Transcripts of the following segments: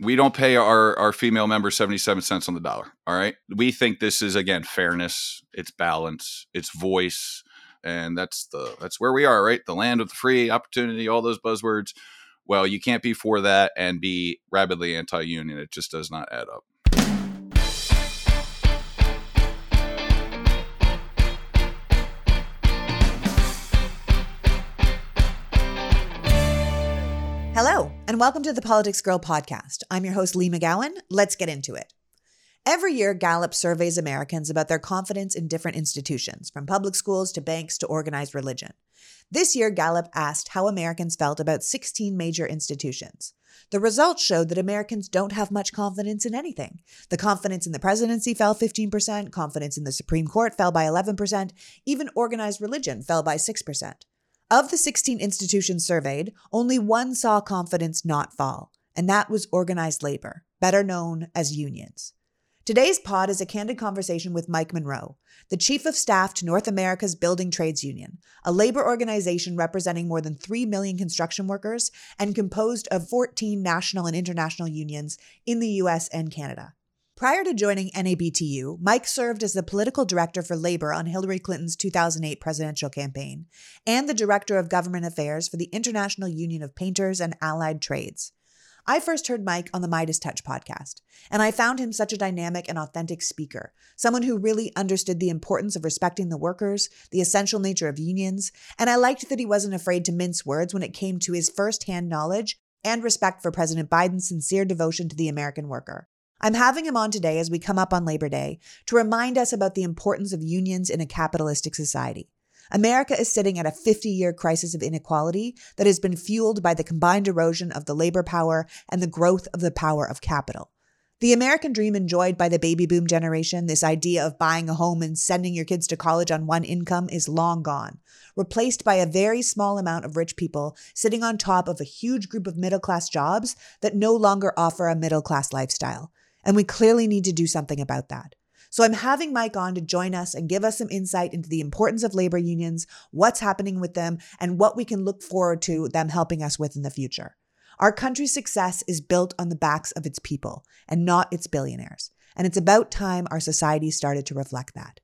We don't pay our, our female members 77 cents on the dollar. All right. We think this is, again, fairness, it's balance, it's voice. And that's the that's where we are, right? The land of the free opportunity, all those buzzwords. Well, you can't be for that and be rabidly anti-union. It just does not add up. Welcome to the Politics Girl podcast. I'm your host, Leigh McGowan. Let's get into it. Every year, Gallup surveys Americans about their confidence in different institutions, from public schools to banks to organized religion. This year, Gallup asked how Americans felt about 16 major institutions. The results showed that Americans don't have much confidence in anything. The confidence in the presidency fell 15%, confidence in the Supreme Court fell by 11%, even organized religion fell by 6%. Of the 16 institutions surveyed, only one saw confidence not fall, and that was organized labor, better known as unions. Today's pod is a candid conversation with Mike Monroe, the Chief of Staff to North America's Building Trades Union, a labor organization representing more than 3 million construction workers and composed of 14 national and international unions in the US and Canada. Prior to joining NABTU, Mike served as the political director for labor on Hillary Clinton's 2008 presidential campaign and the director of government affairs for the International Union of Painters and Allied Trades. I first heard Mike on the Midas Touch podcast, and I found him such a dynamic and authentic speaker, someone who really understood the importance of respecting the workers, the essential nature of unions, and I liked that he wasn't afraid to mince words when it came to his firsthand knowledge and respect for President Biden's sincere devotion to the American worker. I'm having him on today as we come up on Labor Day to remind us about the importance of unions in a capitalistic society. America is sitting at a 50 year crisis of inequality that has been fueled by the combined erosion of the labor power and the growth of the power of capital. The American dream enjoyed by the baby boom generation, this idea of buying a home and sending your kids to college on one income, is long gone, replaced by a very small amount of rich people sitting on top of a huge group of middle class jobs that no longer offer a middle class lifestyle. And we clearly need to do something about that. So I'm having Mike on to join us and give us some insight into the importance of labor unions, what's happening with them, and what we can look forward to them helping us with in the future. Our country's success is built on the backs of its people and not its billionaires. And it's about time our society started to reflect that.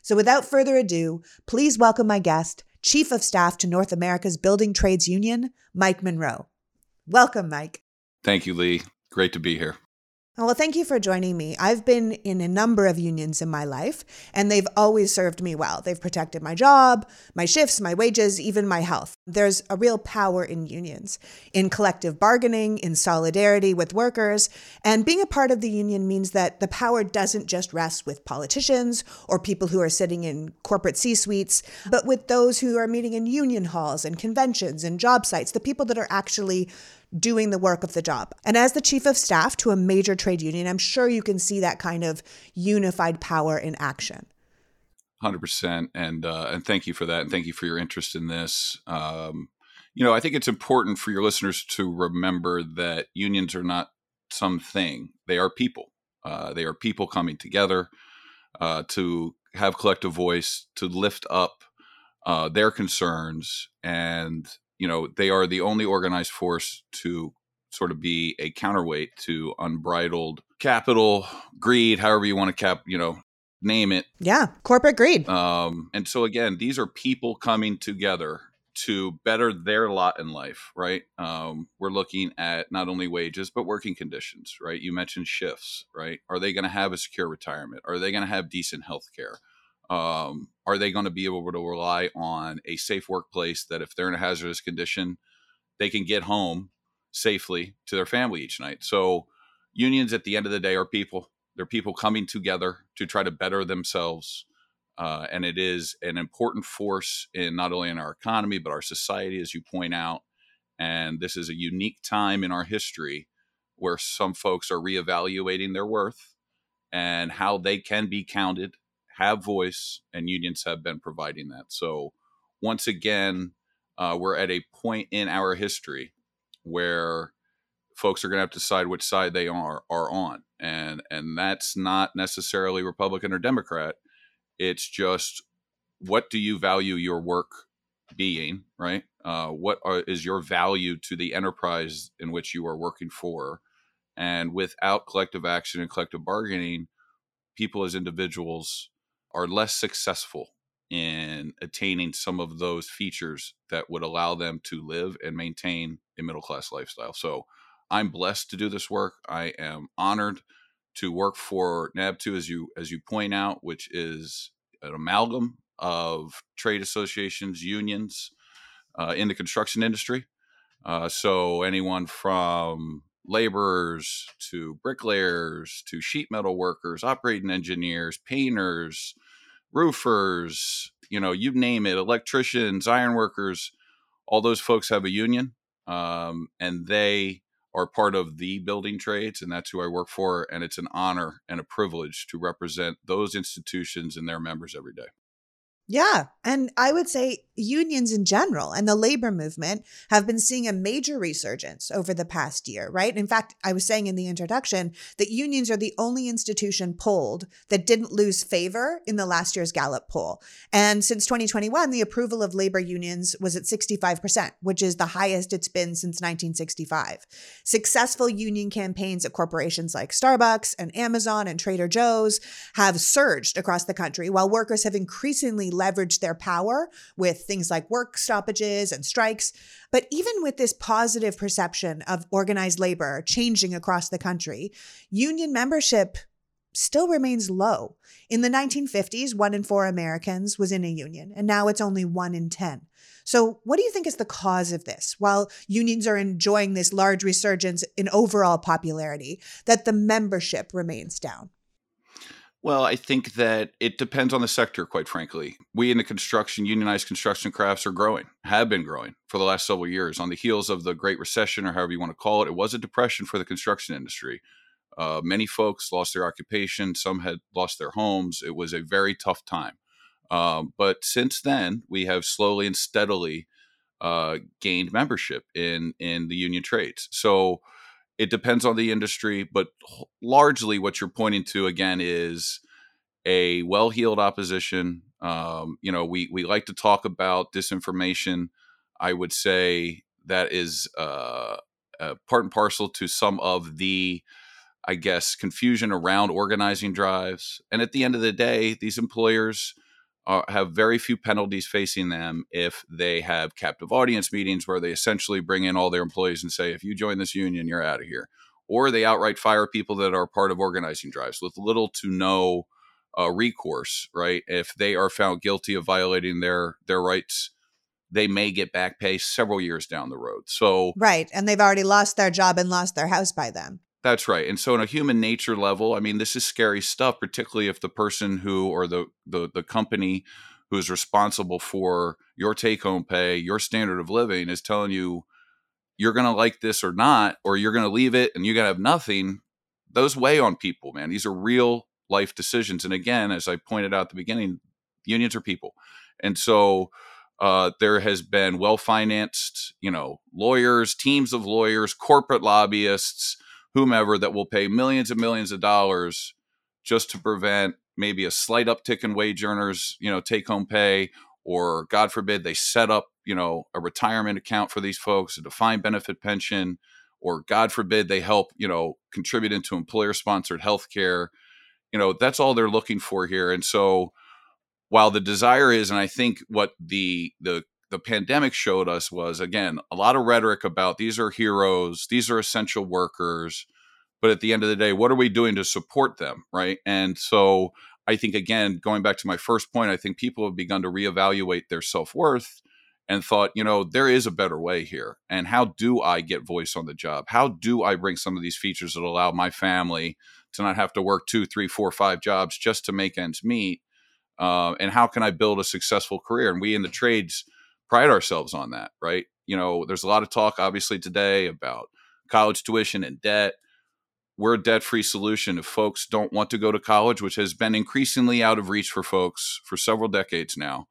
So without further ado, please welcome my guest, Chief of Staff to North America's Building Trades Union, Mike Monroe. Welcome, Mike. Thank you, Leigh. Great to be here. Well, thank you for joining me. I've been in a number of unions in my life, and they've always served me well. They've protected my job, my shifts, my wages, even my health. There's a real power in unions, in collective bargaining, in solidarity with workers. And being a part of the union means that the power doesn't just rest with politicians or people who are sitting in corporate C suites, but with those who are meeting in union halls and conventions and job sites, the people that are actually doing the work of the job. And as the chief of staff to a major trade union, I'm sure you can see that kind of unified power in action. Hundred percent, and uh, and thank you for that, and thank you for your interest in this. Um, you know, I think it's important for your listeners to remember that unions are not something; they are people. Uh, they are people coming together uh, to have collective voice, to lift up uh, their concerns, and you know they are the only organized force to sort of be a counterweight to unbridled capital greed however you want to cap you know name it. Yeah corporate greed. Um and so again these are people coming together to better their lot in life right? Um we're looking at not only wages but working conditions right? You mentioned shifts right? Are they going to have a secure retirement? Are they going to have decent health care um, are they going to be able to rely on a safe workplace that if they're in a hazardous condition, they can get home safely to their family each night? So, unions at the end of the day are people. They're people coming together to try to better themselves. Uh, and it is an important force in not only in our economy, but our society, as you point out. And this is a unique time in our history where some folks are reevaluating their worth and how they can be counted have voice, and unions have been providing that. So, once again, uh, we're at a point in our history where folks are going to have to decide which side they are are on, and and that's not necessarily Republican or Democrat. It's just what do you value your work being, right? Uh, what are, is your value to the enterprise in which you are working for, And without collective action and collective bargaining, people as individuals are less successful in attaining some of those features that would allow them to live and maintain a middle class lifestyle. So I'm blessed to do this work. I am honored to work for NABTU as you as you point out, which is an amalgam of trade associations, unions uh, in the construction industry. Uh, so anyone from laborers to bricklayers to sheet metal workers, operating engineers, painters, roofers, you know, you name it, electricians, iron workers, all those folks have a union, um, and they are part of the building trades, and that's who I work for. And it's an honor and a privilege to represent those institutions and their members every day. Yeah. And I would say unions in general and the labor movement have been seeing a major resurgence over the past year, right? In fact, I was saying in the introduction that unions are the only institution polled that didn't lose favor in the last year's Gallup poll. And since 2021, the approval of labor unions was at 65%, which is the highest it's been since 1965. Successful union campaigns at corporations like Starbucks and Amazon and Trader Joe's have surged across the country, while workers have increasingly leveraged their power with things like work stoppages and strikes. But even with this positive perception of organized labor changing across the country, union membership still remains low. In the 1950s, one in four Americans was in a union, and now it's only one in 10. So, what do you think is the cause of this? While unions are enjoying this large resurgence in overall popularity, that the membership remains down? Well, I think that it depends on the sector, quite frankly. We in the construction, unionized construction crafts are growing, have been growing for the last several years. On the heels of the Great Recession, or however you want to call it, it was a depression for the construction industry. Uh, many folks lost their occupation, some had lost their homes. It was a very tough time. Um, but since then, we have slowly and steadily uh, gained membership in in the union trades. So it depends on the industry, but largely what you're pointing to again is a well-heeled opposition. Um, you know, we we like to talk about disinformation. I would say that is uh, uh, part and parcel to some of the, I guess, confusion around organizing drives. And at the end of the day, these employers uh, have very few penalties facing them if they have captive audience meetings where they essentially bring in all their employees and say, if you join this union, you're out of here. Or they outright fire people that are part of organizing drives with little to no uh, recourse, right? If they are found guilty of violating their their rights, they may get back pay several years down the road. So right, and they've already lost their job and lost their house by then. That's right. And so, on a human nature level, I mean, this is scary stuff, particularly if the person who or the the, the company who is responsible for your take home pay, your standard of living, is telling you you're going to like this or not, or you're going to leave it and you're going to have nothing. Those weigh on people, man. These are real life decisions. And again, as I pointed out at the beginning, unions are people. And so, uh, there has been well financed, you know, lawyers, teams of lawyers, corporate lobbyists whomever that will pay millions and millions of dollars just to prevent maybe a slight uptick in wage earners, you know, take home pay, or God forbid they set up, you know, a retirement account for these folks, a defined benefit pension, or God forbid they help, you know, contribute into employer sponsored health care. You know, that's all they're looking for here. And so while the desire is, and I think what the the the pandemic showed us was again a lot of rhetoric about these are heroes, these are essential workers, but at the end of the day, what are we doing to support them, right? And so I think again, going back to my first point, I think people have begun to reevaluate their self worth and thought, you know, there is a better way here. And how do I get voice on the job? How do I bring some of these features that allow my family to not have to work two, three, four, five jobs just to make ends meet? Uh, and how can I build a successful career? And we in the trades pride ourselves on that, right? You know, there's a lot of talk, obviously, today about college tuition and debt. We're a debt free solution if folks don't want to go to college, which has been increasingly out of reach for folks for several decades now.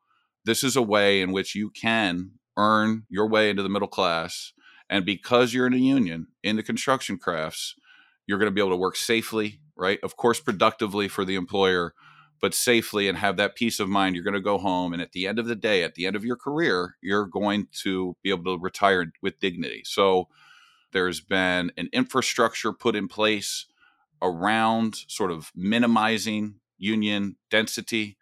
This is a way in which you can earn your way into the middle class. And because you're in a union in the construction crafts, you're going to be able to work safely, right? Of course, productively for the employer, but safely and have that peace of mind. You're going to go home. And at the end of the day, at the end of your career, you're going to be able to retire with dignity. So, There's been an infrastructure put in place around sort of minimizing union density.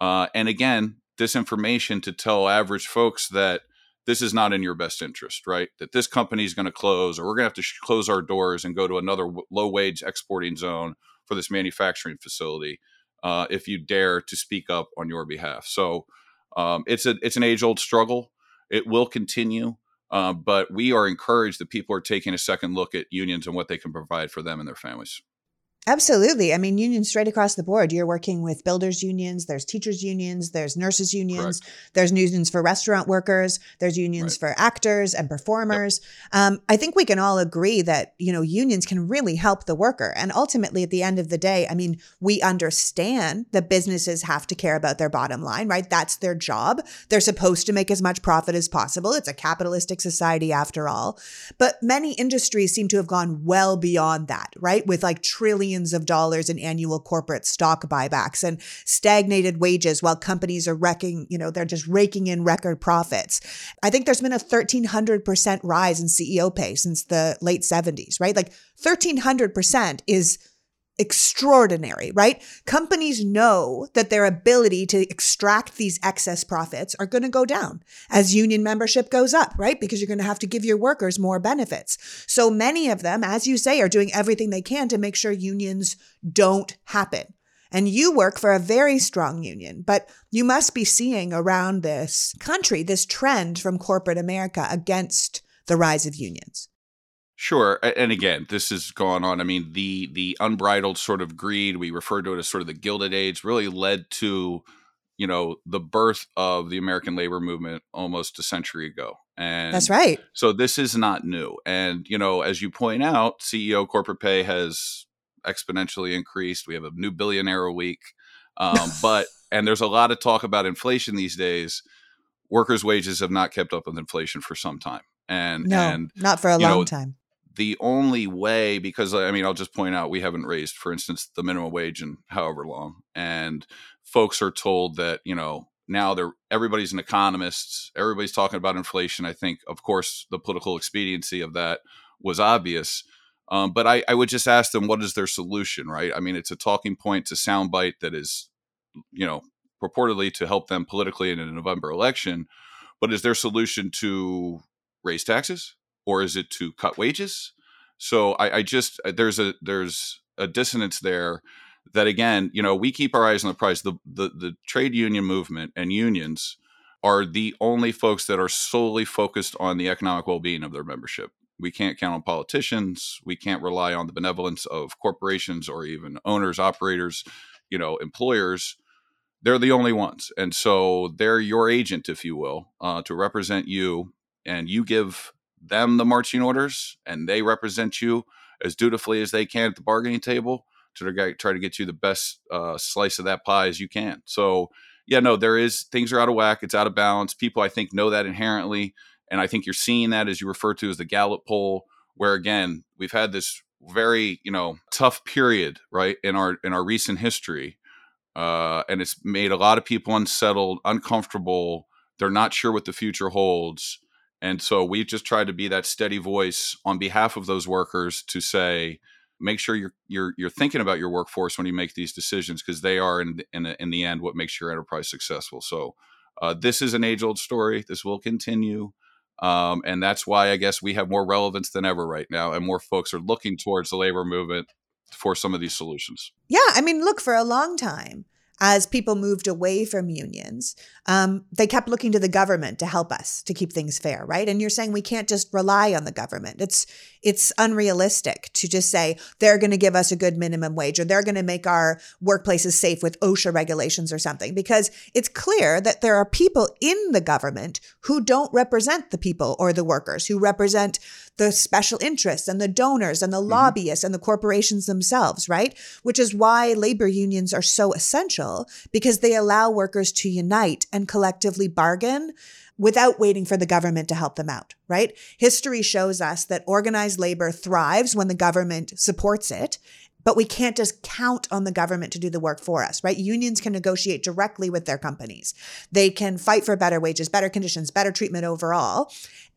Uh, and again, this information to tell average folks that this is not in your best interest, right? That this company is going to close, or we're going to have to sh- close our doors and go to another w- low wage exporting zone for this manufacturing facility uh, if you dare to speak up on your behalf. So um, it's a it's an age old struggle. It will continue, uh, but we are encouraged that people are taking a second look at unions and what they can provide for them and their families. Absolutely. I mean, unions straight across the board. You're working with builders unions, there's teachers unions, there's nurses unions, Correct. there's unions for restaurant workers, there's unions right. for actors and performers. Yep. Um, I think we can all agree that, you know, unions can really help the worker. And ultimately, at the end of the day, I mean, we understand that businesses have to care about their bottom line, right? That's their job. They're supposed to make as much profit as possible. It's a capitalistic society after all. But many industries seem to have gone well beyond that, right? With like trillions billions of dollars in annual corporate stock buybacks and stagnated wages while companies are wrecking, you know, they're just raking in record profits. I think there's been a 1300% rise in CEO pay since the late 70s, right? Like 1300% is extraordinary, right? Companies know that their ability to extract these excess profits are going to go down as union membership goes up, right? Because you're going to have to give your workers more benefits. So many of them, as you say, are doing everything they can to make sure unions don't happen. And you work for a very strong union, but you must be seeing around this country this trend from corporate America against the rise of unions. Sure, and again, this has gone on. I mean, the the unbridled sort of greed we refer to it as sort of the Gilded Age really led to, you know, the birth of the American labor movement almost a century ago. And that's right. So this is not new. And you know, as you point out, CEO corporate pay has exponentially increased. We have a new billionaire a week, um, but and there's a lot of talk about inflation these days. Workers' wages have not kept up with inflation for some time and no, and not for a long know, time the only way because i mean i'll just point out we haven't raised for instance the minimum wage in however long and folks are told that you know now they're everybody's an economist everybody's talking about inflation. I think of course the political expediency of that was obvious um, but I, I would just ask them what is their solution right? I mean it's a talking point a soundbite that is you know purportedly to help them politically in a november election but is their solution to raise taxes or is it to cut wages? So I, I just uh, there's a there's a dissonance there that again, you know, we keep our eyes on the prize. The, the the trade union movement and unions are the only folks that are solely focused on the economic well-being of their membership. We can't count on politicians. We can't rely on the benevolence of corporations or even owners, operators, you know, employers. They're the only ones, and so they're your agent, if you will, uh, to represent you. And you give them the marching orders and they represent you as dutifully as they can at the bargaining table to try to get you the best uh, slice of that pie as you can. So, yeah, no, there is things are out of whack. It's out of balance. People, I think, know that inherently, and I think you're seeing that as you refer to as the Gallup poll, where again we've had this very you know tough period right in our in our recent history, uh, and it's made a lot of people unsettled, uncomfortable. They're not sure what the future holds and so we just tried to be that steady voice on behalf of those workers to say, make sure you're you're you're thinking about your workforce when you make these decisions because they are in in, in the end what makes your enterprise successful. So uh, this is an age old story. This will continue. Um, and that's why I guess we have more relevance than ever right now, and more folks are looking towards the labor movement for some of these solutions. Yeah, I mean, look, for a long time, as people moved away from unions, um, they kept looking to the government to help us to keep things fair, right? And you're saying we can't just rely on the government. It's it's unrealistic to just say they're going to give us a good minimum wage or they're going to make our workplaces safe with OSHA regulations or something, because it's clear that there are people in the government who don't represent the people or the workers, who represent the special interests and the donors and the mm-hmm. lobbyists and the corporations themselves, right? Which is why labor unions are so essential because they allow workers to unite and collectively bargain without waiting for the government to help them out, right? History shows us that organized labor thrives when the government supports it, but we can't just count on the government to do the work for us, right? Unions can negotiate directly with their companies. They can fight for better wages, better conditions, better treatment overall.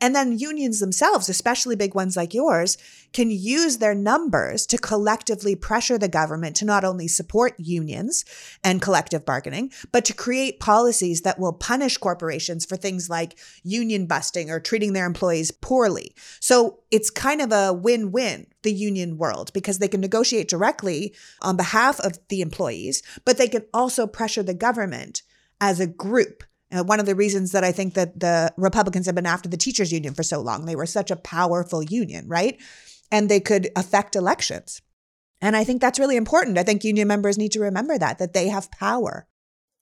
And then unions themselves, especially big ones like yours, can use their numbers to collectively pressure the government to not only support unions and collective bargaining, but to create policies that will punish corporations for things like union busting or treating their employees poorly. So it's kind of a win win, the union world, because they can negotiate directly on behalf of the employees, but they can also pressure the government as a group uh, one of the reasons that I think that the Republicans have been after the teachers union for so long, they were such a powerful union, right? And they could affect elections. And I think that's really important. I think union members need to remember that, that they have power.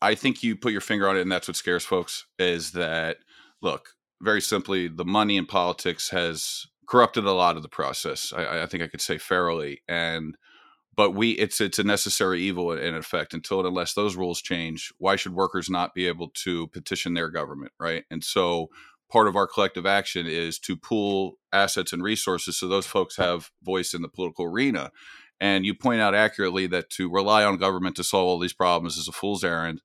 I think you put your finger on it, and that's what scares folks is that, look, very simply, the money in politics has corrupted a lot of the process. I, I think I could say fairly. And but we it's it's a necessary evil in effect until and unless those rules change why should workers not be able to petition their government right? And so part of our collective action is to pool assets and resources so those folks have voice in the political arena. And you point out accurately that to rely on government to solve all these problems is a fool's errand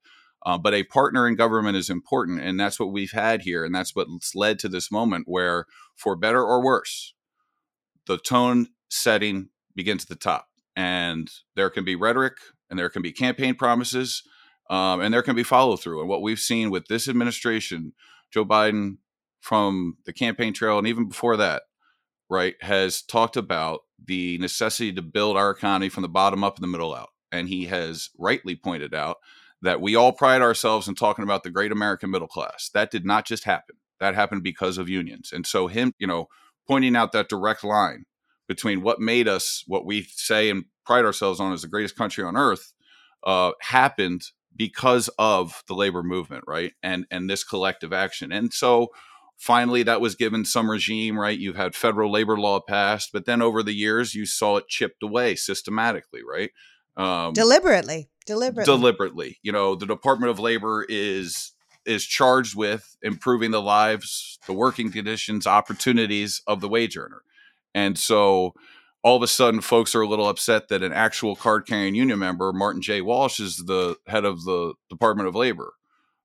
uh, but a partner in government is important and that's what we've had here and that's what's led to this moment where for better or worse the tone setting begins at the top and there can be rhetoric and there can be campaign promises um, and there can be follow through. And what we've seen with this administration, Joe Biden from the campaign trail and even before that, right, has talked about the necessity to build our economy from the bottom up and the middle out. And he has rightly pointed out that we all pride ourselves in talking about the great American middle class. That did not just happen. That happened because of unions. And so him, you know, pointing out that direct line between what made us what we say and pride ourselves on as the greatest country on earth uh, happened because of the labor movement, right? And and this collective action. And so finally that was given some regime, right? You've had federal labor law passed, but then over the years you saw it chipped away systematically, right? Um, deliberately, deliberately, deliberately. You know, the Department of Labor is is charged with improving the lives, the working conditions, opportunities of the wage earner. And so all of a sudden, folks are a little upset that an actual card carrying union member, Martin J. Walsh, is the head of the Department of Labor.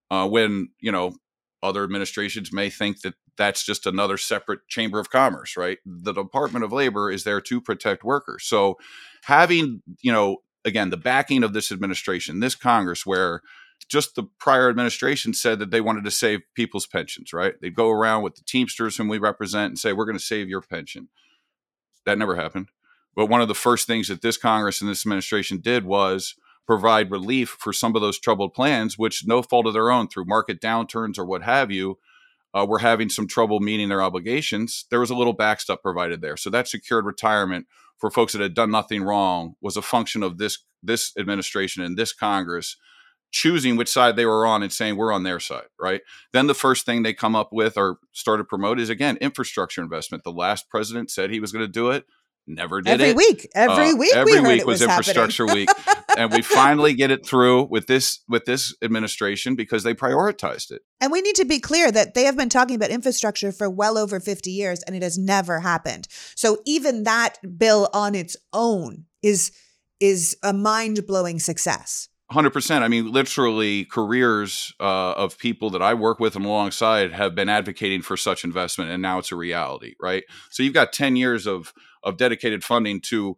Uh, when, you know, other administrations may think that that's just another separate chamber of commerce, right? The Department of Labor is there to protect workers. So having, you know, again, the backing of this administration, this Congress, where just the prior administration said that they wanted to save people's pensions, right? They'd go around with the Teamsters whom we represent and say, we're going to save your pension. That never happened. But one of the first things that this Congress and this administration did was provide relief for some of those troubled plans, which no fault of their own through market downturns or what have you, uh, were having some trouble meeting their obligations. There was a little backstop provided there, so that secured retirement for folks that had done nothing wrong was a function of this this administration and this Congress choosing which side they were on and saying we're on their side, right? Then the first thing they come up with or started promote is again infrastructure investment. The last president said he was going to do it, never did it. every it. Week. Every uh, week, every week was, was infrastructure week, and we finally get it through with this with this administration because they prioritized it. And we need to be clear that they have been talking about infrastructure for well over fifty years, and it has never happened. So even that bill on its own is is a mind blowing success. 100%. I mean, literally, careers uh, of people that I work with and alongside have been advocating for such investment, and now it's a reality, right? So you've got 10 years of, of dedicated funding to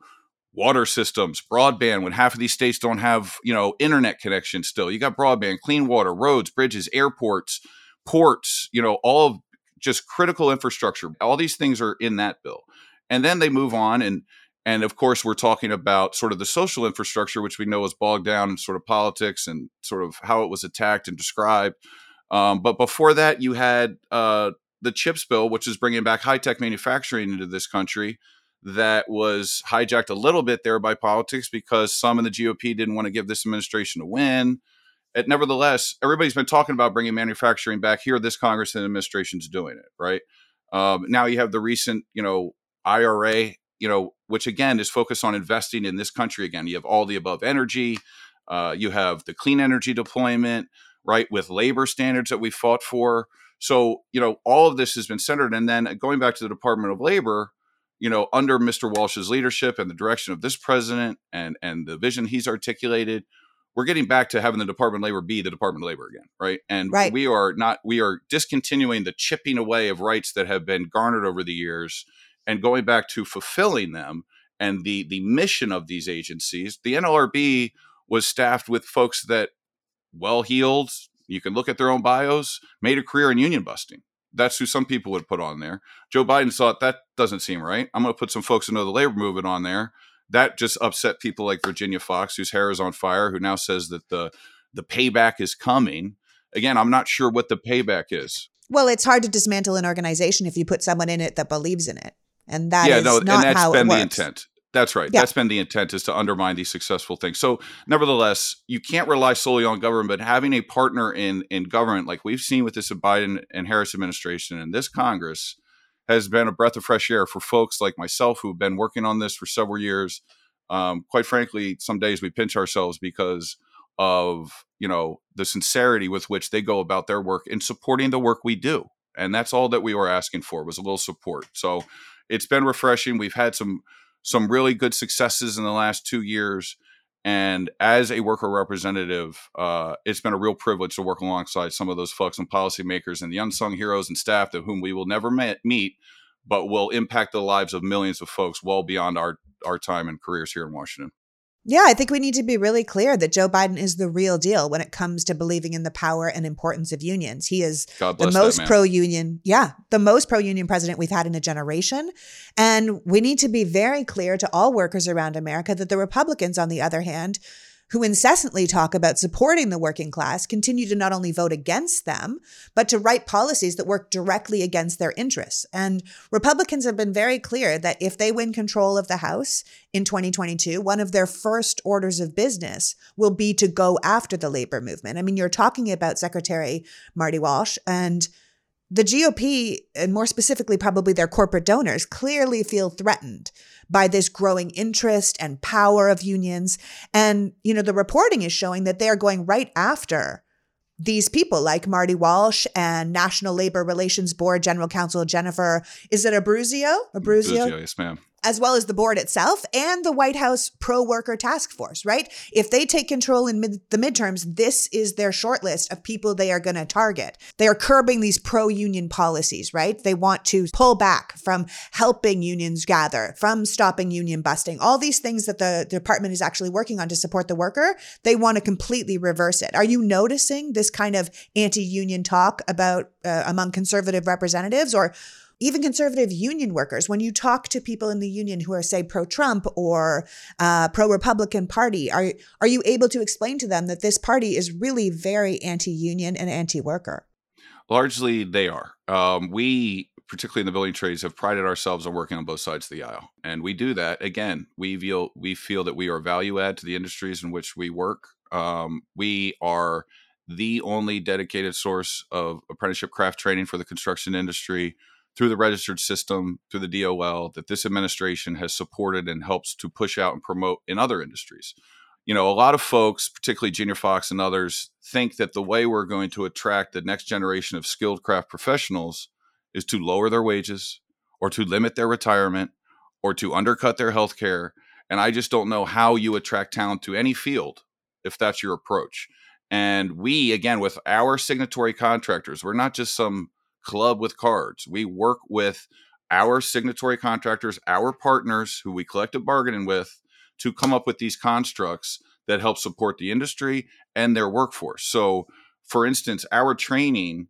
water systems, broadband, when half of these states don't have, you know, internet connection still. You got broadband, clean water, roads, bridges, airports, ports, you know, all of just critical infrastructure. All these things are in that bill. And then they move on and and of course, we're talking about sort of the social infrastructure, which we know is bogged down in sort of politics and sort of how it was attacked and described. Um, but before that, you had uh, the CHIPS bill, which is bringing back high tech manufacturing into this country, that was hijacked a little bit there by politics because some in the GOP didn't want to give this administration a win. It, nevertheless, everybody's been talking about bringing manufacturing back here. This Congress and administration's doing it, right? Um, now you have the recent, you know, IRA you know, which again is focused on investing in this country again. You have all the above energy, uh, you have the clean energy deployment, right, with labor standards that we fought for. So, you know, all of this has been centered. And then going back to the Department of Labor, you know, under Mr. Walsh's leadership and the direction of this president and and the vision he's articulated, we're getting back to having the Department of Labor be the Department of Labor again, right? And right. we are not we are discontinuing the chipping away of rights that have been garnered over the years and going back to fulfilling them and the the mission of these agencies. The NLRB was staffed with folks that well heeled, you can look at their own bios, made a career in union busting. That's who some people would put on there. Joe Biden thought that doesn't seem right. I'm going to put some folks who know the labor movement on there. That just upset people like Virginia Foxx whose hair is on fire, who now says that the the payback is coming. Again, I'm not sure what the payback is. Well, it's hard to dismantle an organization if you put someone in it that believes in it, and that yeah, no, and that's been the intent. That's right. Yeah. That's been the intent is to undermine these successful things. So, nevertheless, you can't rely solely on government, but having a partner in in government, like we've seen with this Biden and Harris administration and this Congress, has been a breath of fresh air for folks like myself who've been working on this for several years. Um, quite frankly, some days we pinch ourselves because of you know the sincerity with which they go about their work in supporting the work we do, and that's all that we were asking for was a little support. So, it's been refreshing. We've had some some really good successes in the last two years. And as a worker representative, uh, it's been a real privilege to work alongside some of those folks and policymakers and the unsung heroes and staff of whom we will never meet, but will impact the lives of millions of folks well beyond our, our time and careers here in Washington. Yeah, I think we need to be really clear that Joe Biden is the real deal when it comes to believing in the power and importance of unions. He is the most pro union, yeah, the most pro union president we've had in a generation. And we need to be very clear to all workers around America that the Republicans, on the other hand, who incessantly talk about supporting the working class continue to not only vote against them, but to write policies that work directly against their interests. And Republicans have been very clear that if they win control of the House in 2022, one of their first orders of business will be to go after the labor movement. I mean, you're talking about Secretary Marty Walsh and the GOP, and more specifically, probably their corporate donors, clearly feel threatened by this growing interest and power of unions. And, you know, the reporting is showing that they are going right after these people like Marty Walsh and National Labor Relations Board General Counsel Jennifer, is it Abruzio? Abruzio? Abruzzo yes, ma'am as well as the board itself and the White House pro worker task force, right? If they take control in mid- the midterms, this is their shortlist of people they are going to target. They are curbing these pro union policies, right? They want to pull back from helping unions gather, from stopping union busting, all these things that the, department is actually working on to support the worker. They want to completely reverse it. Are you noticing this kind of anti union talk about uh, among conservative representatives or? Even conservative union workers, when you talk to people in the union who are, say, pro Trump or uh, pro Republican Party, are, are you able to explain to them that this party is really very anti union and anti worker? Largely, they are. Um, we, particularly in the building trades, have prided ourselves on working on both sides of the aisle, and we do that. Again, we feel we feel that we are value add to the industries in which we work. Um, we are the only dedicated source of apprenticeship craft training for the construction industry through the registered system, through the DOL, that this administration has supported and helps to push out and promote in other industries. You know, a lot of folks, particularly Virginia Foxx and others, think that the way we're going to attract the next generation of skilled craft professionals is to lower their wages or to limit their retirement or to undercut their health care. And I just don't know how you attract talent to any field if that's your approach. And we, again, with our signatory contractors, we're not just some club with cards. We work with our signatory contractors, our partners who we collective bargaining with to come up with these constructs that help support the industry and their workforce. So, for instance, our training,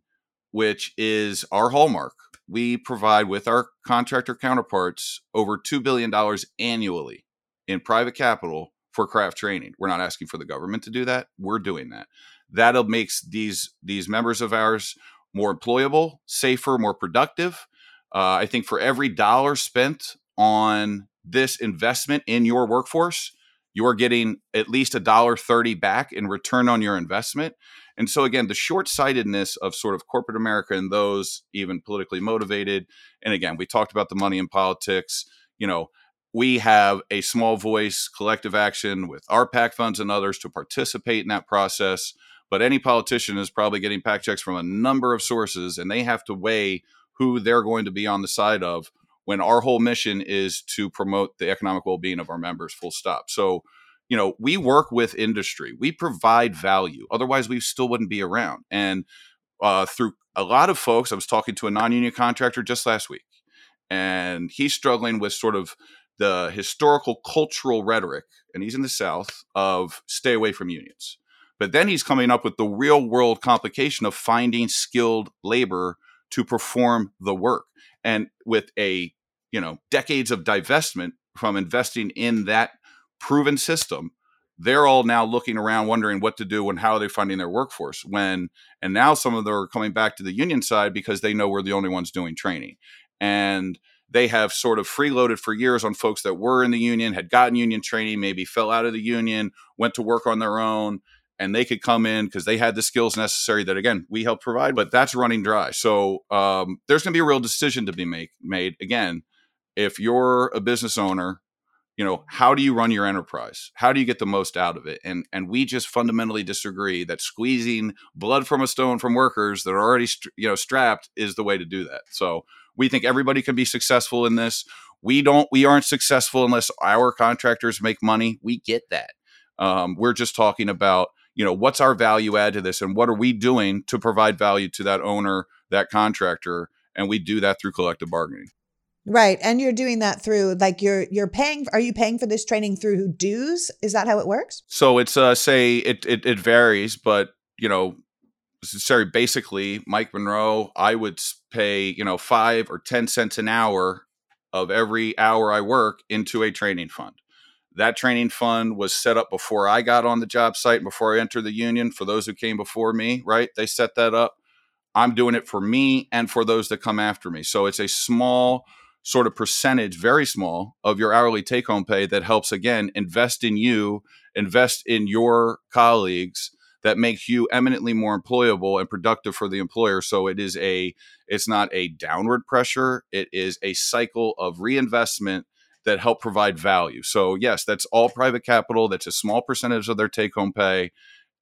which is our hallmark, we provide with our contractor counterparts over $2 billion annually in private capital for craft training. We're not asking for the government to do that. We're doing that. That'll makes these these members of ours more employable, safer, more productive. Uh, I think for every dollar spent on this investment in your workforce, you are getting at least a dollar 30 back in return on your investment. And so, again, the short sightedness of sort of corporate America and those even politically motivated. And again, we talked about the money in politics. You know, we have a small voice collective action with our PAC funds and others to participate in that process. But any politician is probably getting PAC checks from a number of sources, and they have to weigh who they're going to be on the side of when our whole mission is to promote the economic well-being of our members full stop. So you know we work with industry. We provide value. Otherwise we still wouldn't be around. And uh, through a lot of folks i was talking to a non-union contractor just last week and he's struggling with sort of the historical cultural rhetoric and he's in the south of stay away from unions but then he's coming up with the real world complication of finding skilled labor to perform the work. And with a you know decades of divestment from investing in that proven system they're all now looking around wondering what to do and how are they finding their workforce when and now some of them are coming back to the union side because they know we're the only ones doing training. And they have sort of freeloaded for years on folks that were in the union had gotten union training maybe fell out of the union went to work on their own and they could come in because they had the skills necessary that again we help provide but that's running dry. So um, there's going to be a real decision to be make, made. Again if you're a business owner you know how do you run your enterprise? How do you get the most out of it? And and we just fundamentally disagree that squeezing blood from a stone from workers that are already you know strapped is the way to do that. So we think everybody can be successful in this. We don't we aren't successful unless our contractors make money. We get that. Um, we're just talking about you know what's our value add to this and what are we doing to provide value to that owner that contractor and we do that through collective bargaining. Right and you're doing that through like you're you're paying are you paying for this training through who dues? Is that how it works? So it's uh say it it, it varies but you know sorry basically mike monroe i would pay you know five or ten cents an hour of every hour i work into a training fund that training fund was set up before I got on the job site and before I entered the union. For those who came before me, right? They set that up. I'm doing it for me and for those that come after me. So it's a small sort of percentage, very small, of your hourly take home pay that helps, again, invest in you, invest in your colleagues that makes you eminently more employable and productive for the employer so it is a it's not a downward pressure it is a cycle of reinvestment that help provide value. So, yes, that's all private capital. That's a small percentage of their take home pay.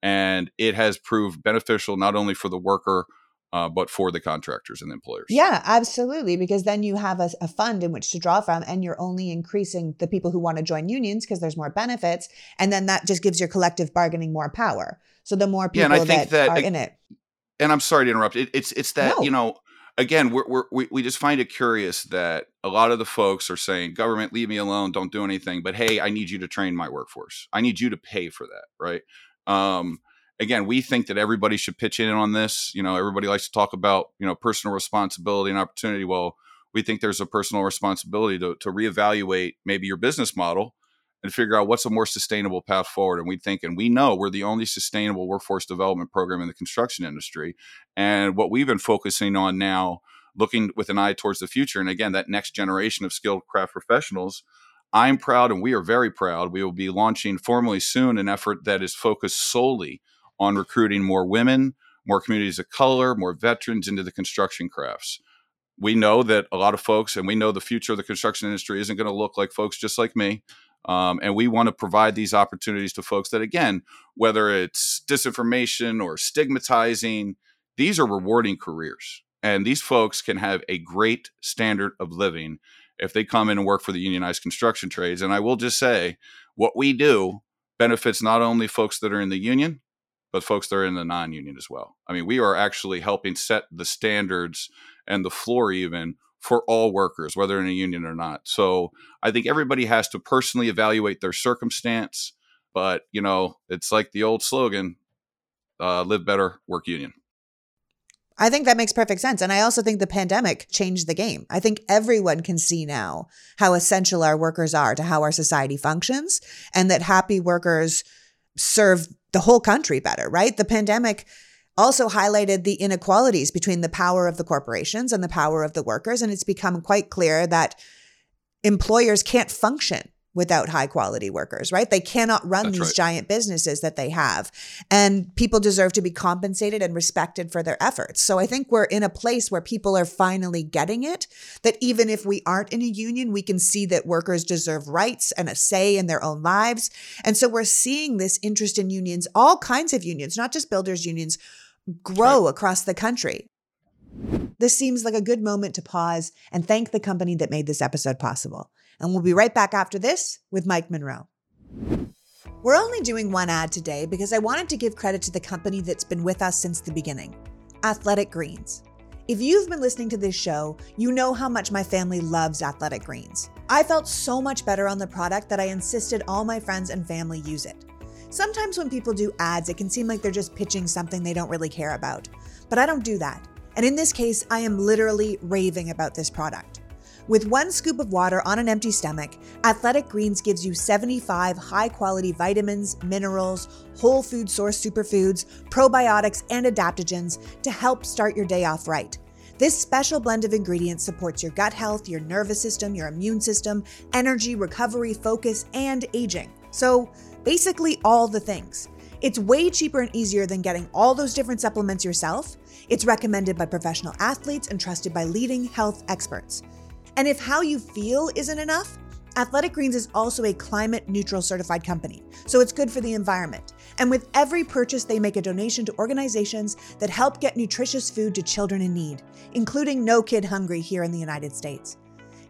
And it has proved beneficial not only for the worker, uh, but for the contractors and the employers. Yeah, absolutely. Because then you have a, a, fund in which to draw from, and you're only increasing the people who want to join unions because there's more benefits. And then that just gives your collective bargaining more power. So the more people yeah, that, that, are in it. And I'm sorry to interrupt. It, it's it's that no. you know again, we're, we're, we we just find it curious that a lot of the folks are saying, "Government, leave me alone, don't do anything." But hey, I need you to train my workforce. I need you to pay for that, right? Um, again, we think that everybody should pitch in on this. You know, everybody likes to talk about you know personal responsibility and opportunity. Well, we think there's a personal responsibility to to reevaluate maybe your business model and figure out what's a more sustainable path forward. And we think, and we know we're the only sustainable workforce development program in the construction industry. And what we've been focusing on now, looking with an eye towards the future, and again, that next generation of skilled craft professionals. I'm proud, and we are very proud. We will be launching formally soon an effort that is focused solely on recruiting more women, more communities of color, more veterans into the construction crafts we know that a lot of folks, and we know the future of the construction industry isn't going to look like folks just like me. Um, and we want to provide these opportunities to folks that, again, whether it's disinformation or stigmatizing, these are rewarding careers. And these folks can have a great standard of living if they come in and work for the unionized construction trades. And I will just say, what we do benefits not only folks that are in the union, but folks that are in the non union as well. I mean, we are actually helping set the standards and the floor even for all workers, whether in a union or not. So I think everybody has to personally evaluate their circumstance. But, you know, it's like the old slogan uh, live better, work union. I think that makes perfect sense. And I also think the pandemic changed the game. I think everyone can see now how essential our workers are to how our society functions and that happy workers serve the whole country better, right? The pandemic also highlighted the inequalities between the power of the corporations and the power of the workers. And it's become quite clear that employers can't function without high quality workers, right? They cannot run That's these right. giant businesses that they have. And people deserve to be compensated and respected for their efforts. So I think we're in a place where people are finally getting it that even if we aren't in a union, we can see that workers deserve rights and a say in their own lives. And so we're seeing this interest in unions, all kinds of unions, not just builders unions, grow right. across the country. This seems like a good moment to pause and thank the company that made this episode possible. And we'll be right back after this with Mike Monroe. We're only doing one ad today because I wanted to give credit to the company that's been with us since the beginning Athletic Greens. If you've been listening to this show, you know how much my family loves Athletic Greens. I felt so much better on the product that I insisted all my friends and family use it. Sometimes when people do ads, it can seem like they're just pitching something they don't really care about. But I don't do that. And in this case, I am literally raving about this product. With one scoop of water on an empty stomach, Athletic Greens gives you 75 high quality vitamins, minerals, whole food source superfoods, probiotics, and adaptogens to help start your day off right. This special blend of ingredients supports your gut health, your nervous system, your immune system, energy, recovery, focus, and aging. So, basically, all the things. It's way cheaper and easier than getting all those different supplements yourself. It's recommended by professional athletes and trusted by leading health experts. And if how you feel isn't enough, Athletic Greens is also a climate neutral certified company, so it's good for the environment. And with every purchase, they make a donation to organizations that help get nutritious food to children in need, including No Kid Hungry here in the United States.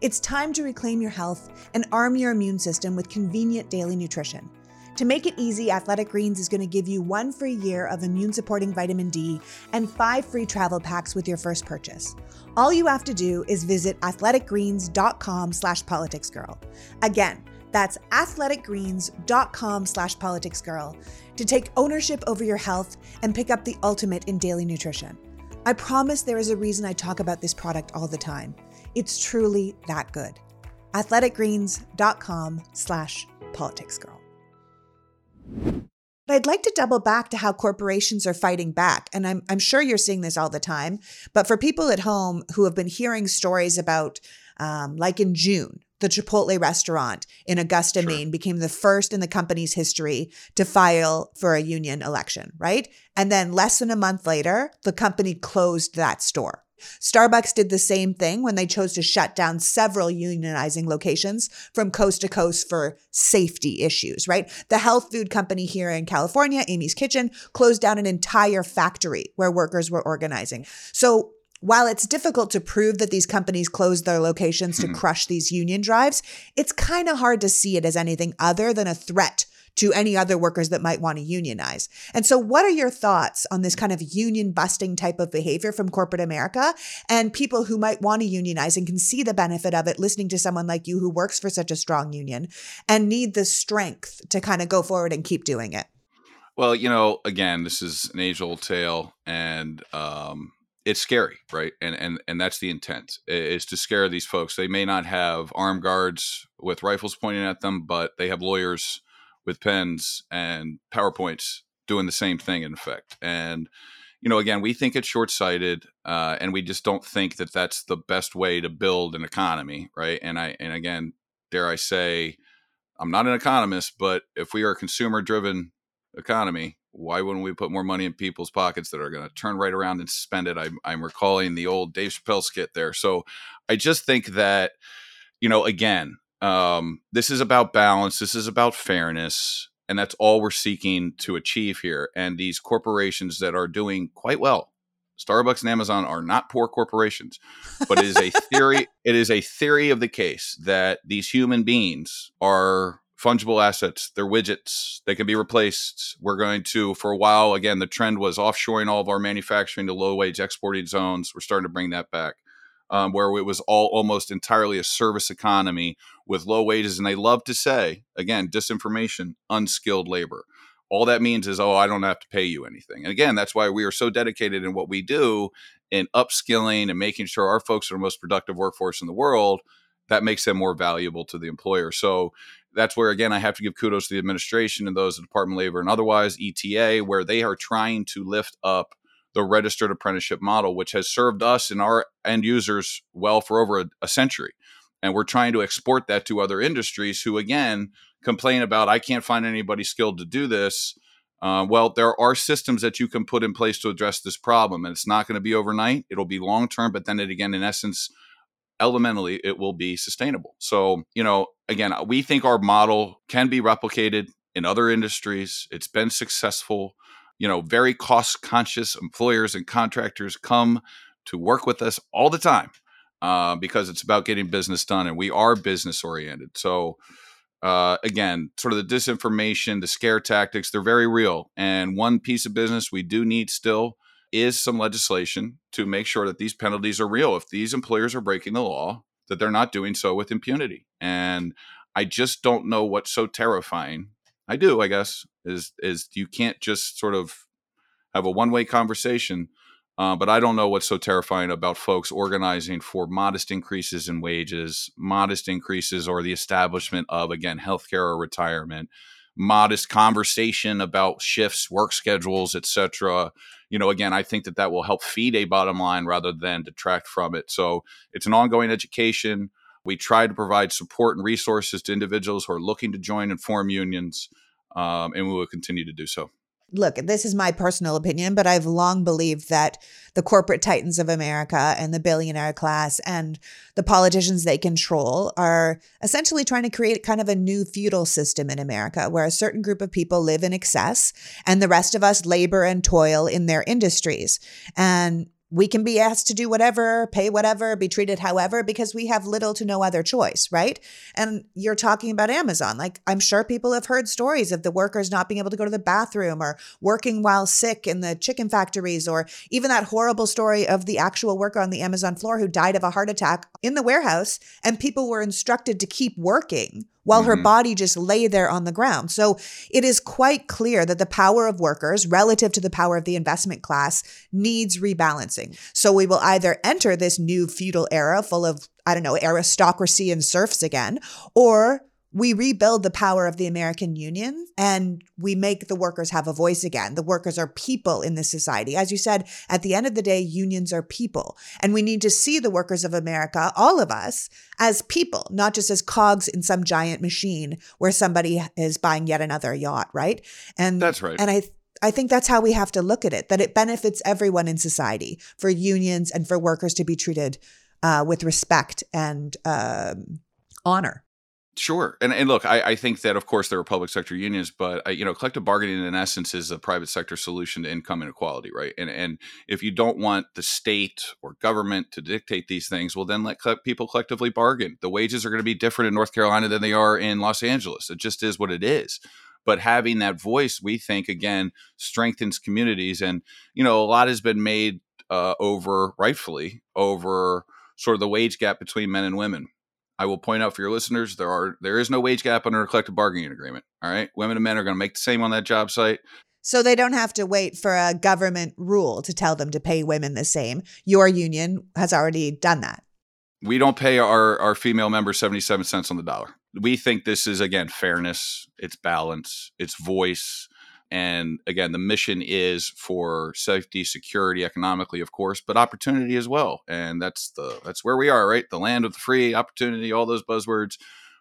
It's time to reclaim your health and arm your immune system with convenient daily nutrition. To make it easy, Athletic Greens is going to give you one free year of immune supporting vitamin D and five free travel packs with your first purchase. All you have to do is visit athleticgreens.com slash politicsgirl. Again, that's athleticgreens.com slash politicsgirl to take ownership over your health and pick up the ultimate in daily nutrition. I promise there is a reason I talk about this product all the time. It's truly that good. athleticgreens.com slash politicsgirl. But I'd like to double back to how corporations are fighting back. And I'm, I'm sure you're seeing this all the time. But for people at home who have been hearing stories about, um, like in June, the Chipotle restaurant in Augusta, sure. Maine became the first in the company's history to file for a union election, right? And then less than a month later, the company closed that store. Starbucks did the same thing when they chose to shut down several unionizing locations from coast to coast for safety issues, right? The health food company here in California, Amy's Kitchen, closed down an entire factory where workers were organizing. So while it's difficult to prove that these companies closed their locations to hmm. crush these union drives, it's kind of hard to see it as anything other than a threat to any other workers that might want to unionize. And so, what are your thoughts on this kind of union busting type of behavior from corporate America and people who might want to unionize and can see the benefit of it listening to someone like you who works for such a strong union and need the strength to kind of go forward and keep doing it? Well, you know, again, this is an age old tale and, um, it's scary, right? And and and that's the intent is to scare these folks. They may not have armed guards with rifles pointing at them, but they have lawyers with pens and PowerPoints doing the same thing in effect. And, you know, again, we think it's short sighted uh, and we just don't think that that's the best way to build an economy. Right. And I, and again, dare I say, I'm not an economist, but if we are a consumer driven economy, why wouldn't we put more money in people's pockets that are going to turn right around and spend it? I'm, I'm recalling the old Dave Chappelle skit there. So I just think that, you know, again, um, this is about balance. This is about fairness. And that's all we're seeking to achieve here. And these corporations that are doing quite well, Starbucks and Amazon are not poor corporations, but it is a theory. it is a theory of the case that these human beings are fungible assets. They're widgets. They can be replaced. We're going to, for a while, again, the trend was offshoring all of our manufacturing to low wage exporting zones. We're starting to bring that back um, where it was all almost entirely a service economy with low wages. And they love to say, again, disinformation, unskilled labor. All that means is, oh, I don't have to pay you anything. And again, that's why we are so dedicated in what we do in upskilling and making sure our folks are the most productive workforce in the world. That makes them more valuable to the employer. So that's where again I have to give kudos to the administration and those at Department of Labor and otherwise ETA, where they are trying to lift up the registered apprenticeship model, which has served us and our end users well for over a, a century. And we're trying to export that to other industries who, again, complain about, I can't find anybody skilled to do this. Uh, well, there are systems that you can put in place to address this problem, and it's not going to be overnight. It'll be long term, but then it again, in essence, elementally, it will be sustainable. So, you know, again, we think our model can be replicated in other industries. It's been successful you know, very cost conscious employers and contractors come to work with us all the time uh, because it's about getting business done and we are business oriented. So, uh, again, sort of the disinformation, the scare tactics, they're very real. And one piece of business we do need still is some legislation to make sure that these penalties are real. If these employers are breaking the law, that they're not doing so with impunity. And I just don't know what's so terrifying. I do, I guess, is is you can't just sort of have a one way conversation uh, but I don't know what's so terrifying about folks organizing for modest increases in wages, modest increases, or the establishment of, again, healthcare or retirement, modest conversation about shifts, work schedules, etc. You know, again, I think that that will help feed a bottom line rather than detract from it. So it's an ongoing education. We try to provide support and resources to individuals who are looking to join and form unions, um, and we will continue to do so look, this is my personal opinion, but I've long believed that the corporate titans of America and the billionaire class and the politicians they control are essentially trying to create kind of a new feudal system in America where a certain group of people live in excess and the rest of us labor and toil in their industries. And we can be asked to do whatever, pay whatever, be treated however, because we have little to no other choice, right? And you're talking about Amazon. Like, I'm sure people have heard stories of the workers not being able to go to the bathroom or working while sick in the chicken factories, or even that horrible story of the actual worker on the Amazon floor who died of a heart attack in the warehouse, and people were instructed to keep working while mm-hmm. her body just lay there on the ground. So it is quite clear that the power of workers relative to the power of the investment class needs rebalancing. So we will either enter this new feudal era full of, I don't know, aristocracy and serfs again, or we rebuild the power of the American Union and we make the workers have a voice again. The workers are people in this society. As you said, at the end of the day, unions are people. And we need to see the workers of America, all of us, as people, not just as cogs in some giant machine where somebody is buying yet another yacht, right? And that's right. And I I think that's how we have to look at it, that it benefits everyone in society for unions and for workers to be treated uh, with respect and um, honor. Sure, and and look, I, I think that of course there are public sector unions, but uh, you know, collective bargaining in essence is a private sector solution to income inequality, right? And and if you don't want the state or government to dictate these things, well, then let people collectively bargain. The wages are going to be different in North Carolina than they are in Los Angeles. It just is what it is. But having that voice, we think again strengthens communities, and you know, a lot has been made uh, over rightfully over sort of the wage gap between men and women I will point out for your listeners there are there is no wage gap under a collective bargaining agreement. All right, women and men are going to make the same on that job site. So they don't have to wait for a government rule to tell them to pay women the same. Your union has already done that. We don't pay our our female members 77 cents on the dollar. We think this is again fairness, it's balance, it's voice, and again, the mission is for safety, security, economically, of course, but opportunity as well. And that's the that's where we are, right? The land of the free, opportunity, all those buzzwords.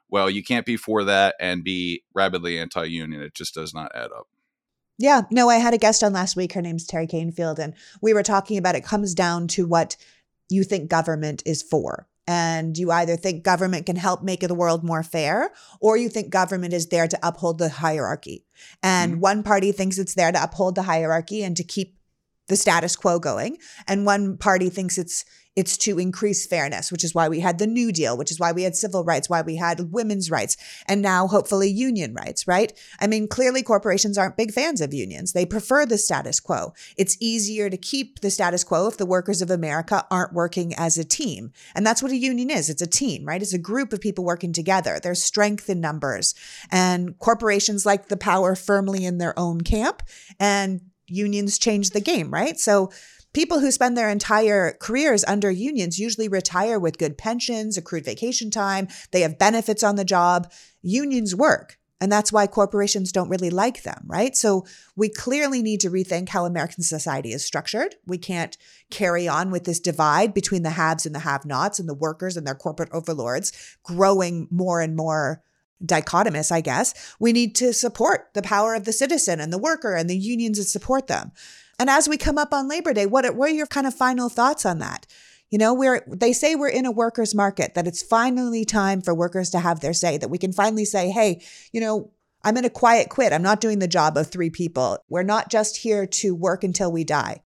Well, you can't be for that and be rabidly anti-union. It just does not add up. Yeah, no, I had a guest on last week. Her name's Teri Kanefield, and we were talking about it comes down to what you think government is for and you either think government can help make the world more fair or you think government is there to uphold the hierarchy and mm-hmm. one party thinks it's there to uphold the hierarchy and to keep the status quo going and one party thinks it's it's to increase fairness, which is why we had the New Deal, which is why we had civil rights, why we had women's rights, and now hopefully union rights, right? I mean, clearly corporations aren't big fans of unions. They prefer the status quo. It's easier to keep the status quo if the workers of America aren't working as a team. And that's what a union is it's a team, right? It's a group of people working together. There's strength in numbers. And corporations like the power firmly in their own camp. And unions change the game, right? So People who spend their entire careers under unions usually retire with good pensions, accrued vacation time, they have benefits on the job. Unions work. And that's why corporations don't really like them, right? So we clearly need to rethink how American society is structured. We can't carry on with this divide between the haves and the have nots and the workers and their corporate overlords growing more and more dichotomous, I guess. We need to support the power of the citizen and the worker and the unions that support them. And as we come up on Labor Day, what, what are your kind of final thoughts on that? You know, we're they say we're in a workers' market, that it's finally time for workers to have their say, that we can finally say, hey, you know, I'm in a quiet quit. I'm not doing the job of three people. We're not just here to work until we die.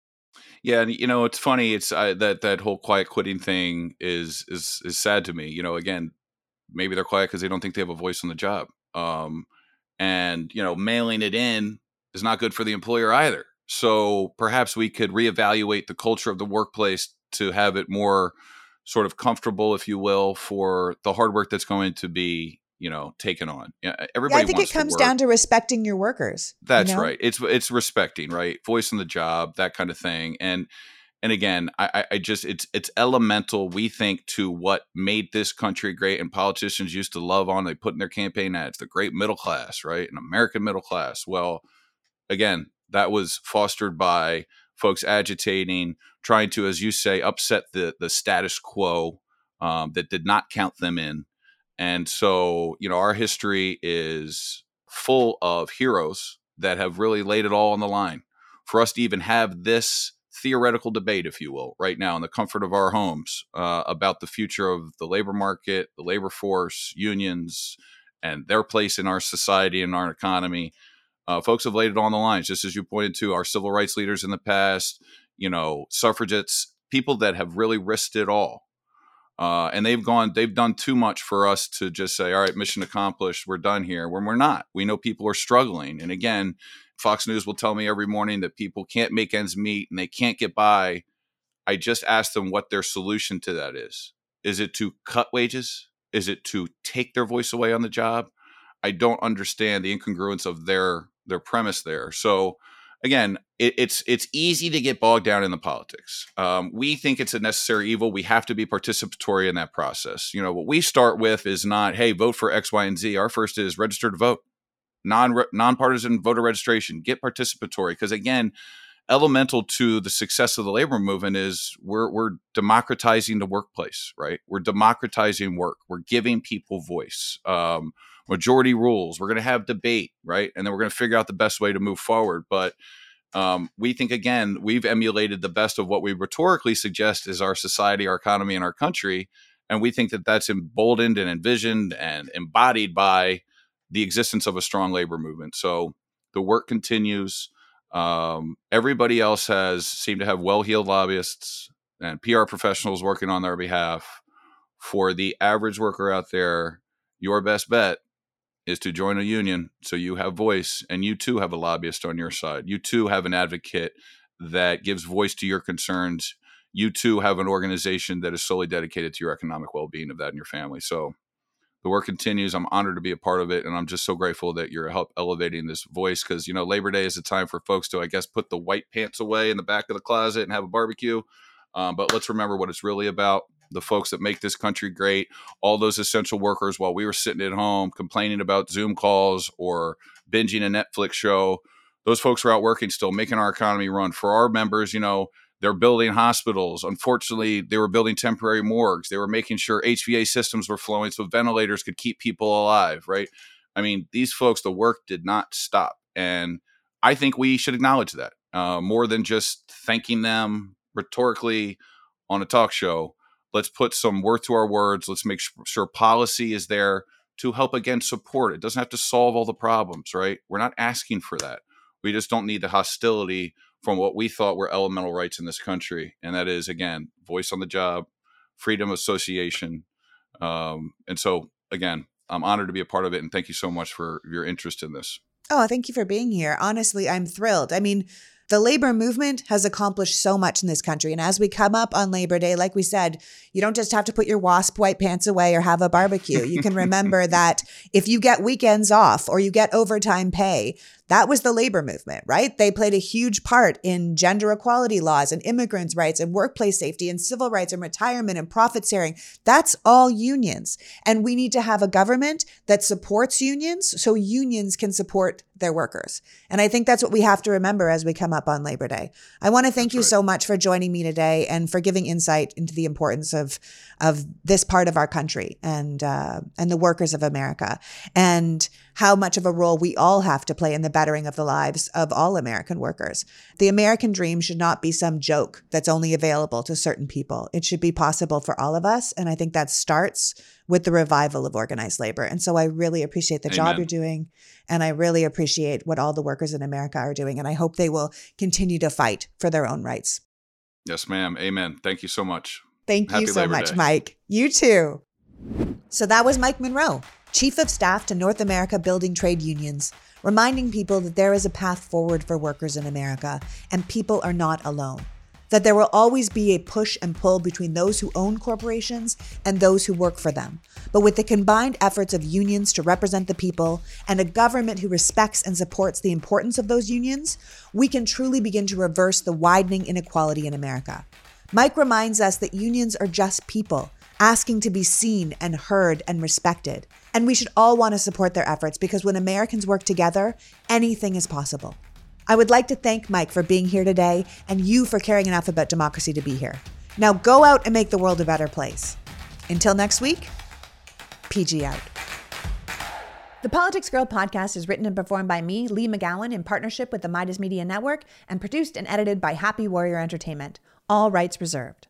Yeah, and you know it's funny. It's uh, that that whole quiet quitting thing is is is sad to me. You know, again, maybe they're quiet because they don't think they have a voice on the job. Um, and you know, mailing it in is not good for the employer either. So perhaps we could reevaluate the culture of the workplace to have it more sort of comfortable, if you will, for the hard work that's going to be you know taken on. Everybody yeah, i think it comes to down to respecting your workers that's you know? right. It's it's respecting right? Voice on the job that kind of thing and and again I, I just it's it's elemental we think to what made this country great and politicians used to love on they put in their campaign ads the great middle class right? An american middle class. Well again that was fostered by folks agitating trying to as you say upset the the status quo um, that did not count them in and so, you know, our history is full of heroes that have really laid it all on the line for us to even have this theoretical debate, if you will, right now in the comfort of our homes uh, about the future of the labor market, the labor force, unions, and their place in our society and our economy. Uh, folks have laid it on the lines, just as you pointed to our civil rights leaders in the past, you know, suffragettes, people that have really risked it all uh, and they've gone, they've done too much for us to just say, all right, mission accomplished, we're done here. When we're not, we know people are struggling. And again, Fox News will tell me every morning that people can't make ends meet and they can't get by. I just ask them what their solution to that is. Is it to cut wages? Is it to take their voice away on the job? I don't understand the incongruence of their their premise there. So again, it, it's it's easy to get bogged down in the politics. Um, we think it's a necessary evil. We have to be participatory in that process. You know, what we start with is not, hey, vote for X, Y, and Z. Our first is register to vote, non nonpartisan voter registration. Get participatory because again, elemental to the success of the labor movement is we're we're democratizing the workplace, right? We're democratizing work. We're giving people voice. Um, majority rules. We're going to have debate, right? And then we're going to figure out the best way to move forward. But um, we think again we've emulated the best of what we rhetorically suggest is our society, our economy, and our country, and we think that that's emboldened and envisioned and embodied by the existence of a strong labor movement. So the work continues. Um, everybody else has seemed to have well-heeled lobbyists and PR professionals working on their behalf. For the average worker out there, your best bet is to join a union so you have voice and you too have a lobbyist on your side. You too have an advocate that gives voice to your concerns. You too have an organization that is solely dedicated to your economic well being of that and your family. So the work continues. I'm honored to be a part of it. And I'm just so grateful that you're help elevating this voice because, you know, Labor Day is a time for folks to, I guess, put the white pants away in the back of the closet and have a barbecue. Um, but let's remember what it's really about the folks that make this country great, all those essential workers while we were sitting at home complaining about Zoom calls or binging a Netflix show. Those folks were out working still, making our economy run. For our members, you know, they're building hospitals. Unfortunately, they were building temporary morgues. They were making sure HVAC systems were flowing so ventilators could keep people alive, right? I mean, these folks, the work did not stop. And I think we should acknowledge that uh, more than just thanking them rhetorically on a talk show. Let's put some worth to our words. Let's make sure policy is there to help again support. It doesn't have to solve all the problems, right? We're not asking for that. We just don't need the hostility from what we thought were elemental rights in this country, and that is again voice on the job, freedom of association, um, and so again, I'm honored to be a part of it, and thank you so much for your interest in this. Oh, thank you for being here. Honestly, I'm thrilled. I mean, the labor movement has accomplished so much in this country. And as we come up on Labor Day, like we said, you don't just have to put your wasp white pants away or have a barbecue. You can remember that if you get weekends off or you get overtime pay, that was the labor movement, right? They played a huge part in gender equality laws and immigrants' rights and workplace safety and civil rights and retirement and profit sharing. That's all unions. And we need to have a government that supports unions so unions can support their workers. And I think that's what we have to remember as we come up on Labor Day. I want to thank that's you right. so much for joining me today and for giving insight into the importance of of this part of our country and uh, and the workers of America and how much of a role we all have to play in the bettering of the lives of all American workers. The American dream should not be some joke that's only available to certain people. It should be possible for all of us. And I think that starts with the revival of organized labor. And so I really appreciate the Amen. job you're doing. And I really appreciate what all the workers in America are doing. And I hope they will continue to fight for their own rights. Yes, ma'am. Amen. Thank you so much. Thank Happy you so Labor much, Day. Mike. You too. So that was Mike Monroe, Chief of Staff to North America Building Trade Unions, reminding people that there is a path forward for workers in America and people are not alone. That there will always be a push and pull between those who own corporations and those who work for them. But with the combined efforts of unions to represent the people and a government who respects and supports the importance of those unions, we can truly begin to reverse the widening inequality in America. Mike reminds us that unions are just people asking to be seen and heard and respected. And we should all want to support their efforts because when Americans work together, anything is possible. I would like to thank Mike for being here today and you for caring enough about democracy to be here. Now go out and make the world a better place. Until next week, PG out. The Politics Girl podcast is written and performed by me, Leigh McGowan, in partnership with the Midas Media Network, and produced and edited by Happy Warrior Entertainment. All rights reserved.